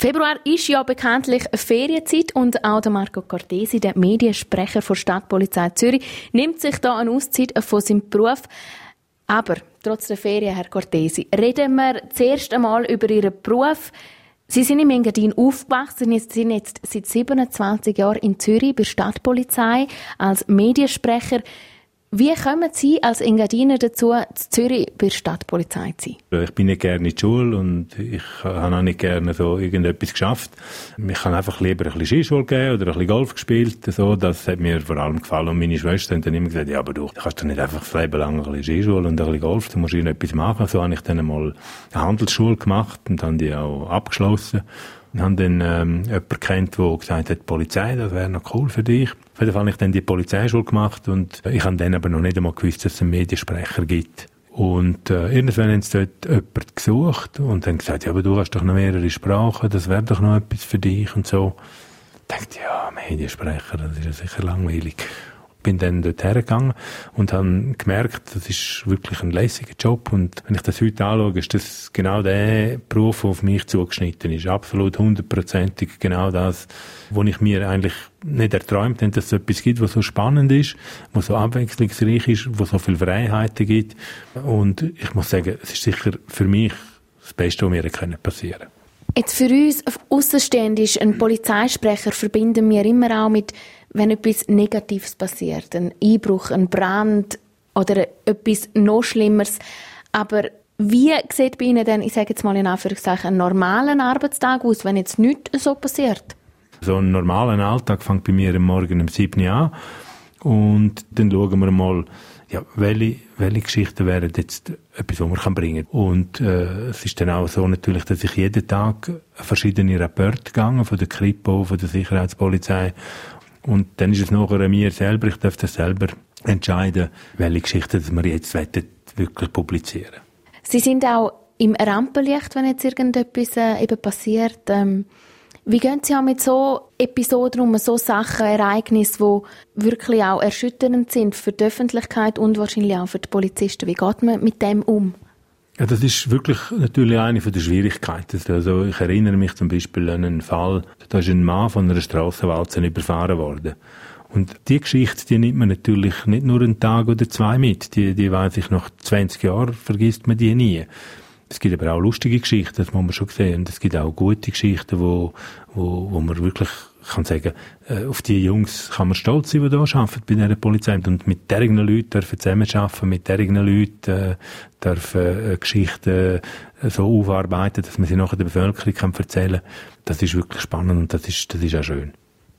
Februar ist ja bekanntlich Ferienzeit und auch der Marco Cortesi, der Mediensprecher der Stadtpolizei Zürich, nimmt sich da eine Auszeit von seinem Beruf. Aber trotz der Ferien, Herr Cortesi, reden wir zuerst einmal über Ihren Beruf. Sie sind in Engadin aufgewachsen, Sie sind jetzt seit 27 Jahren in Zürich bei Stadtpolizei als Mediensprecher. Wie kommen Sie als Engadiner dazu, in Zürich bei der Stadtpolizei zu sein? Ich bin nicht gerne in der Schule und ich habe auch nicht gerne so irgendetwas geschafft. Ich kann einfach lieber ein bisschen Skischuhe gehen oder ein bisschen Golf gespielt. So, das hat mir vor allem gefallen. Und meine Schwester haben dann immer gesagt, ja, aber du kannst doch nicht einfach das Leben lang ein bisschen Skischule und ein bisschen Golf, du musst irgendetwas machen. So habe ich dann einmal eine Handelsschule gemacht und habe die auch abgeschlossen. Und habe dann ähm, jemanden kennt, der gesagt hat, Polizei, das wäre noch cool für dich. Auf jeden Fall habe ich dann die Polizeischule gemacht und ich habe dann aber noch nicht einmal gewusst, dass es einen Mediensprecher gibt. Und äh, irgendwann haben sie dort jemanden gesucht und haben gesagt, ja, aber du hast doch noch mehrere Sprachen, das wäre doch noch etwas für dich und so. Ich dachte, ja, Mediensprecher, das ist ja sicher langweilig bin dann dort hergegangen und habe gemerkt, das ist wirklich ein lässiger Job und wenn ich das heute anschaue, ist das genau der Beruf, der auf mich zugeschnitten ist. Absolut hundertprozentig genau das, wo ich mir eigentlich nicht erträumt habe, dass es etwas gibt, was so spannend ist, was so abwechslungsreich ist, wo so viele Freiheiten gibt und ich muss sagen, es ist sicher für mich das Beste, was mir passieren können. Jetzt für uns Außenstehende ist ein Polizeisprecher verbinden wir immer auch mit wenn etwas Negatives passiert, ein Einbruch, ein Brand oder etwas noch Schlimmeres. Aber wie sieht bei Ihnen denn, ich sage jetzt mal in Anführungszeichen, ein normaler Arbeitstag aus, wenn jetzt nichts so passiert? So ein normaler Alltag fängt bei mir am Morgen um 7 Uhr an und dann schauen wir mal, ja, welche, welche Geschichten wären jetzt etwas, was man bringen kann. Und äh, es ist dann auch so natürlich, dass ich jeden Tag verschiedene Rapporte gegangen von der Kripo, von der Sicherheitspolizei und dann ist es nachher an mir selber, ich darf das selber entscheiden, welche Geschichten wir jetzt wirklich publizieren Sie sind auch im Rampenlicht, wenn jetzt irgendetwas äh, eben passiert. Ähm, wie gehen Sie auch mit so Episoden um, so Sachen, Ereignisse, die wirklich auch erschütternd sind für die Öffentlichkeit und wahrscheinlich auch für die Polizisten? Wie geht man mit dem um? Ja, das ist wirklich natürlich eine der Schwierigkeiten. Also ich erinnere mich zum Beispiel an einen Fall, da ist ein Mann von einer Strassenwalze überfahren worden. Und die Geschichte, die nimmt man natürlich nicht nur einen Tag oder zwei mit. Die, die weiß ich nach 20 Jahren, vergisst man die nie. Es gibt aber auch lustige Geschichten, das muss man schon sehen. Und es gibt auch gute Geschichten, wo, wo, wo man wirklich kann sagen, äh, auf die Jungs kann man stolz sein, die hier arbeiten bei dieser Polizei. Und mit diesen Leuten dürfen zusammenarbeiten, mit diesen Leuten äh, dürfen äh, Geschichten äh, so aufarbeiten, dass man sie nachher der Bevölkerung kann erzählen kann. Das ist wirklich spannend und das ist, das ist auch schön.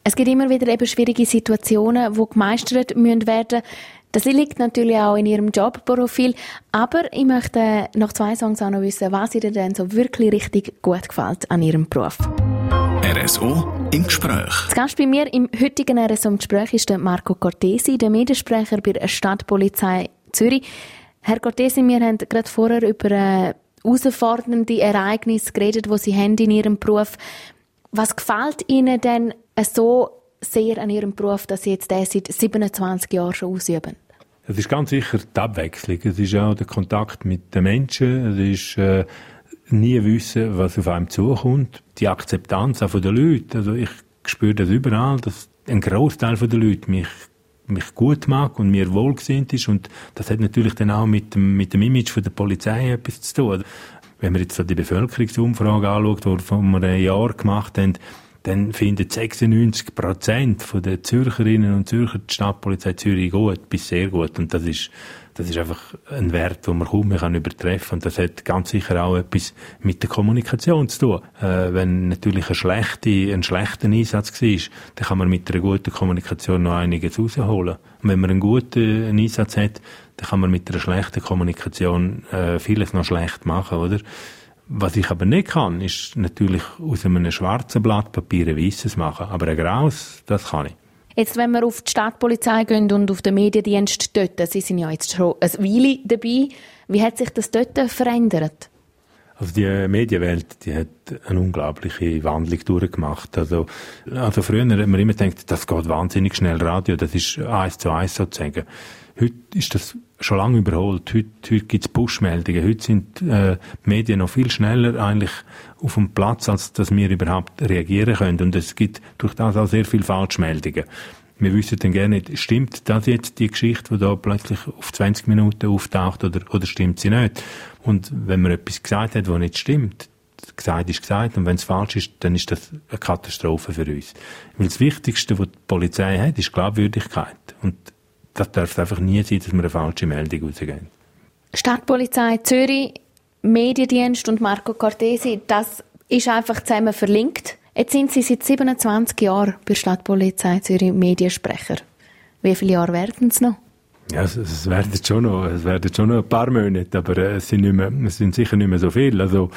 Es gibt immer wieder eben schwierige Situationen, die gemeistert müssen werden das liegt natürlich auch in Ihrem Jobprofil. Aber ich möchte nach zwei Songs auch noch wissen, was Ihnen denn so wirklich richtig gut gefällt an Ihrem Beruf. RSO im Gespräch. Das Gast bei mir im heutigen RSO im Gespräch ist der Marco Cortesi, der Mediensprecher bei der Stadtpolizei Zürich. Herr Cortesi, wir haben gerade vorher über äh, herausfordernde Ereignisse geredet, die Sie haben in Ihrem Beruf. Was gefällt Ihnen denn so sehr an Ihrem Beruf, dass Sie jetzt den seit 27 Jahren schon ausüben? Es ist ganz sicher die Abwechslung. Es ist auch der Kontakt mit den Menschen. Es ist äh, nie wissen, was auf einem zukommt. Die Akzeptanz auch von den Leuten. Also ich spüre das überall, dass ein Großteil der Leute mich mich gut mag und mir wohlgesinnt ist und das hat natürlich dann auch mit dem, mit dem Image von der Polizei etwas zu tun. Wenn man jetzt so die Bevölkerungsumfrage anschaut, die wir vor einem Jahr gemacht haben, dann finden 96 Prozent der Zürcherinnen und Zürcher die Stadtpolizei Zürich gut, bis sehr gut. Und das ist, das ist einfach ein Wert, den man kaum mehr kann übertreffen Und das hat ganz sicher auch etwas mit der Kommunikation zu tun. Äh, wenn natürlich ein schlechter, ein schlechter Einsatz war, dann kann man mit einer guten Kommunikation noch einiges rausholen. Und wenn man einen guten Einsatz hat, dann kann man mit einer schlechten Kommunikation äh, vieles noch schlecht machen, oder? Was ich aber nicht kann, ist natürlich aus einem schwarzen Blatt Papier ein weißes machen. Aber ein graues, das kann ich. Jetzt, wenn wir auf die Stadtpolizei gehen und auf den Mediendienst dort, Sie sind ja jetzt schon eine Weile dabei, wie hat sich das dort verändert? Also die Medienwelt, die hat eine unglaubliche Wandlung durchgemacht. Also, also früher hat man immer gedacht, das geht wahnsinnig schnell Radio, das ist eins zu eins sozusagen. Heute ist das schon lange überholt. Heute, heute gibt es Push-Meldungen. Heute sind äh, die Medien noch viel schneller eigentlich auf dem Platz, als dass wir überhaupt reagieren können. Und es gibt durch das auch sehr viele Falschmeldungen. Wir wissen dann gerne nicht, stimmt das jetzt die Geschichte, die da plötzlich auf 20 Minuten auftaucht oder, oder stimmt sie nicht? Und wenn man etwas gesagt hat, was nicht stimmt, gesagt ist gesagt und wenn es falsch ist, dann ist das eine Katastrophe für uns. Weil das Wichtigste, was die Polizei hat, ist Glaubwürdigkeit. Und das darf einfach nie sein, dass wir eine falsche Meldung rausgeben. Stadtpolizei Zürich, Mediendienst und Marco Cortesi, das ist einfach zusammen verlinkt. Jetzt sind Sie seit 27 Jahren bei Stadtpolizei Zürich Mediensprecher. Wie viele Jahre werden es noch? Ja, es, es, werden schon noch, es werden schon noch ein paar Monate, aber äh, es sind, mehr, es sind sicher nicht mehr so viele. Also,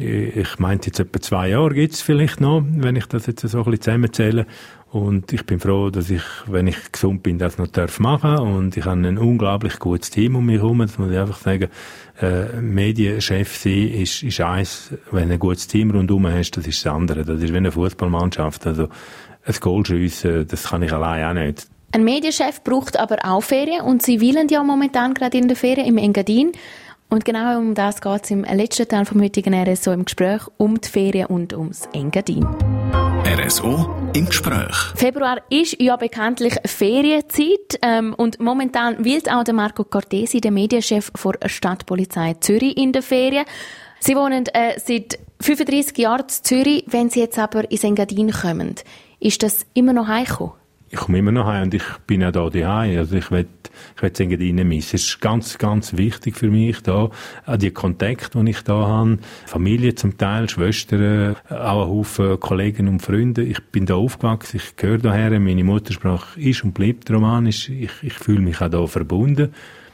ich meinte jetzt etwa zwei Jahre gibt es vielleicht noch, wenn ich das jetzt so ein bisschen zusammenzähle. Und ich bin froh, dass ich, wenn ich gesund bin, das noch darf machen. Und ich habe ein unglaublich gutes Team um mich herum. Das muss ich einfach sagen. Äh, Medienchef sein ist, ist eins, wenn du ein gutes Team rundherum hast, das ist das andere. Das ist wie eine Fußballmannschaft. Also, ein Goal schiessen, das kann ich allein auch nicht. Ein Medienchef braucht aber auch Ferien und Sie wollen ja momentan gerade in der Ferien im Engadin. Und genau um das geht es im letzten Teil vom heutigen RSO im Gespräch, um die Ferien und ums Engadin. RSO im Gespräch. Februar ist ja bekanntlich Ferienzeit ähm, und momentan will auch der Marco Cortesi, der Medienchef der Stadtpolizei Zürich, in der Ferien. Sie wohnen äh, seit 35 Jahren in Zürich. Wenn Sie jetzt aber ins Engadin kommen, ist das immer noch heimgekommen? ich komme immer noch heim und ich bin auch da daheim. Also ich will, ich will Engadin missen. Es ist ganz, ganz wichtig für mich da, auch die Kontakte, die ich da habe. Familie zum Teil, Schwestern, auch ein Haufen Kollegen und Freunde. Ich bin da aufgewachsen, ich gehöre daher. Meine Muttersprache ist und bleibt romanisch. Ich, ich fühle mich auch da verbunden.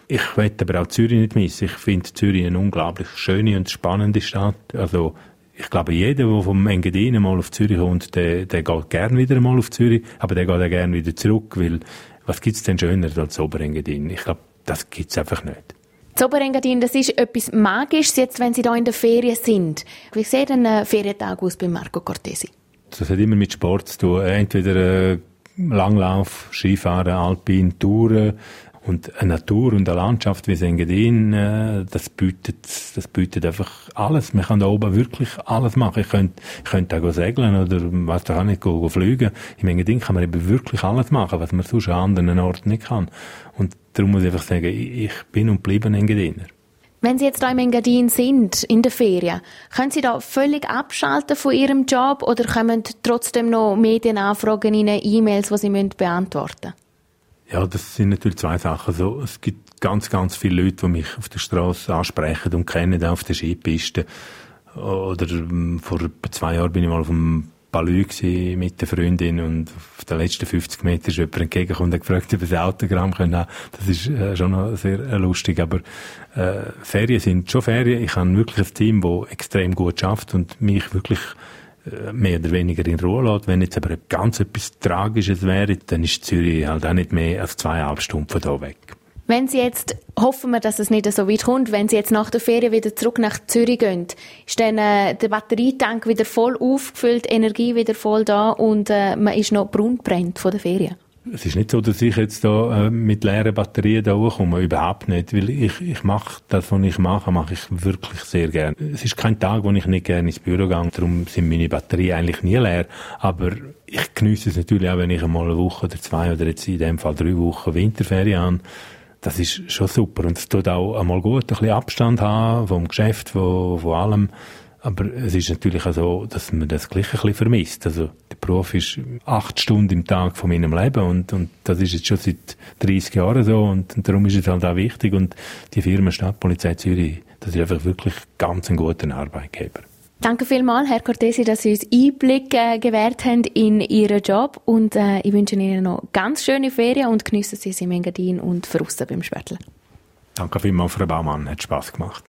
Ich will aber auch Zürich nicht missen. Ich finde Zürich eine unglaublich schöne und spannende Stadt. Also ich glaube, jeder, der vom Engadin mal auf Zürich kommt, der, der geht gern wieder mal auf Zürich, aber der geht auch gern wieder zurück, weil was gibt's denn schöner als Oberengadin? Ich glaube, das gibt's einfach nicht. Das Oberengadin, das ist etwas Magisches, jetzt, wenn Sie da in der Ferien sind. Wie sieht ein Ferientag aus bei Marco Cortesi? Das hat immer mit Sport zu tun. Entweder äh, Langlauf, Skifahren, Alpin, Touren, und eine Natur und eine Landschaft wie Engadin, äh, das bietet, das bietet einfach alles. Man kann da oben wirklich alles machen. Ich könnte, ich könnte auch segeln oder, was da auch nicht, go, go fliegen. Im Engadin kann man eben wirklich alles machen, was man sonst an anderen Orten nicht kann. Und darum muss ich einfach sagen, ich bin und bleibe ein Engadiner. Wenn Sie jetzt da im Engadin sind, in der Ferien, können Sie da völlig abschalten von Ihrem Job oder kommen trotzdem noch Medienanfragen in E-Mails, die Sie beantworten müssen? Ja, das sind natürlich zwei Sachen. So, es gibt ganz, ganz viele Leute, die mich auf der Straße ansprechen und kennen auf der Skipiste. Oder ähm, vor zwei Jahren bin ich mal auf dem Balü mit der Freundin und auf den letzten 50 Metern ist jemand entgegengekommen und gefragt, ob wir ein Autogramm können. Das ist äh, schon sehr äh, lustig. Aber äh, Ferien sind schon Ferien. Ich habe wirklich ein Team, das extrem gut schafft und mich wirklich mehr oder weniger in Ruhe lässt. Wenn jetzt aber ganz etwas Tragisches wäre, dann ist Zürich halt auch nicht mehr als zweieinhalb Stunden hier weg. Wenn Sie jetzt, hoffen wir, dass es nicht so weit kommt, wenn Sie jetzt nach der Ferien wieder zurück nach Zürich gehen, ist dann äh, der Batterietank wieder voll aufgefüllt, Energie wieder voll da und äh, man ist noch braun brennt von der Ferien? Es ist nicht so, dass ich jetzt da äh, mit leeren Batterien da hochkomme, überhaupt nicht, weil ich, ich mache das, was ich mache, mache ich wirklich sehr gerne. Es ist kein Tag, wo ich nicht gerne ins Büro gehe, darum sind meine Batterien eigentlich nie leer, aber ich genieße es natürlich auch, wenn ich einmal eine Woche oder zwei oder jetzt in dem Fall drei Wochen Winterferien habe. Das ist schon super und es tut auch einmal gut, ein bisschen Abstand haben vom Geschäft, von, von allem. Aber es ist natürlich auch so, dass man das gleich ein bisschen vermisst. Also, der Beruf ist acht Stunden im Tag von meinem Leben und, und das ist jetzt schon seit 30 Jahren so und, und darum ist es halt auch wichtig und die Firma Stadtpolizei Zürich, das ist einfach wirklich ganz ein guter Arbeitgeber. Danke vielmals, Herr Cortesi, dass Sie uns Einblick äh, gewährt haben in Ihren Job und äh, ich wünsche Ihnen noch ganz schöne Ferien und geniessen Sie es im Engadin und draussen beim Schwerteln. Danke vielmals, Frau Baumann, hat Spass gemacht.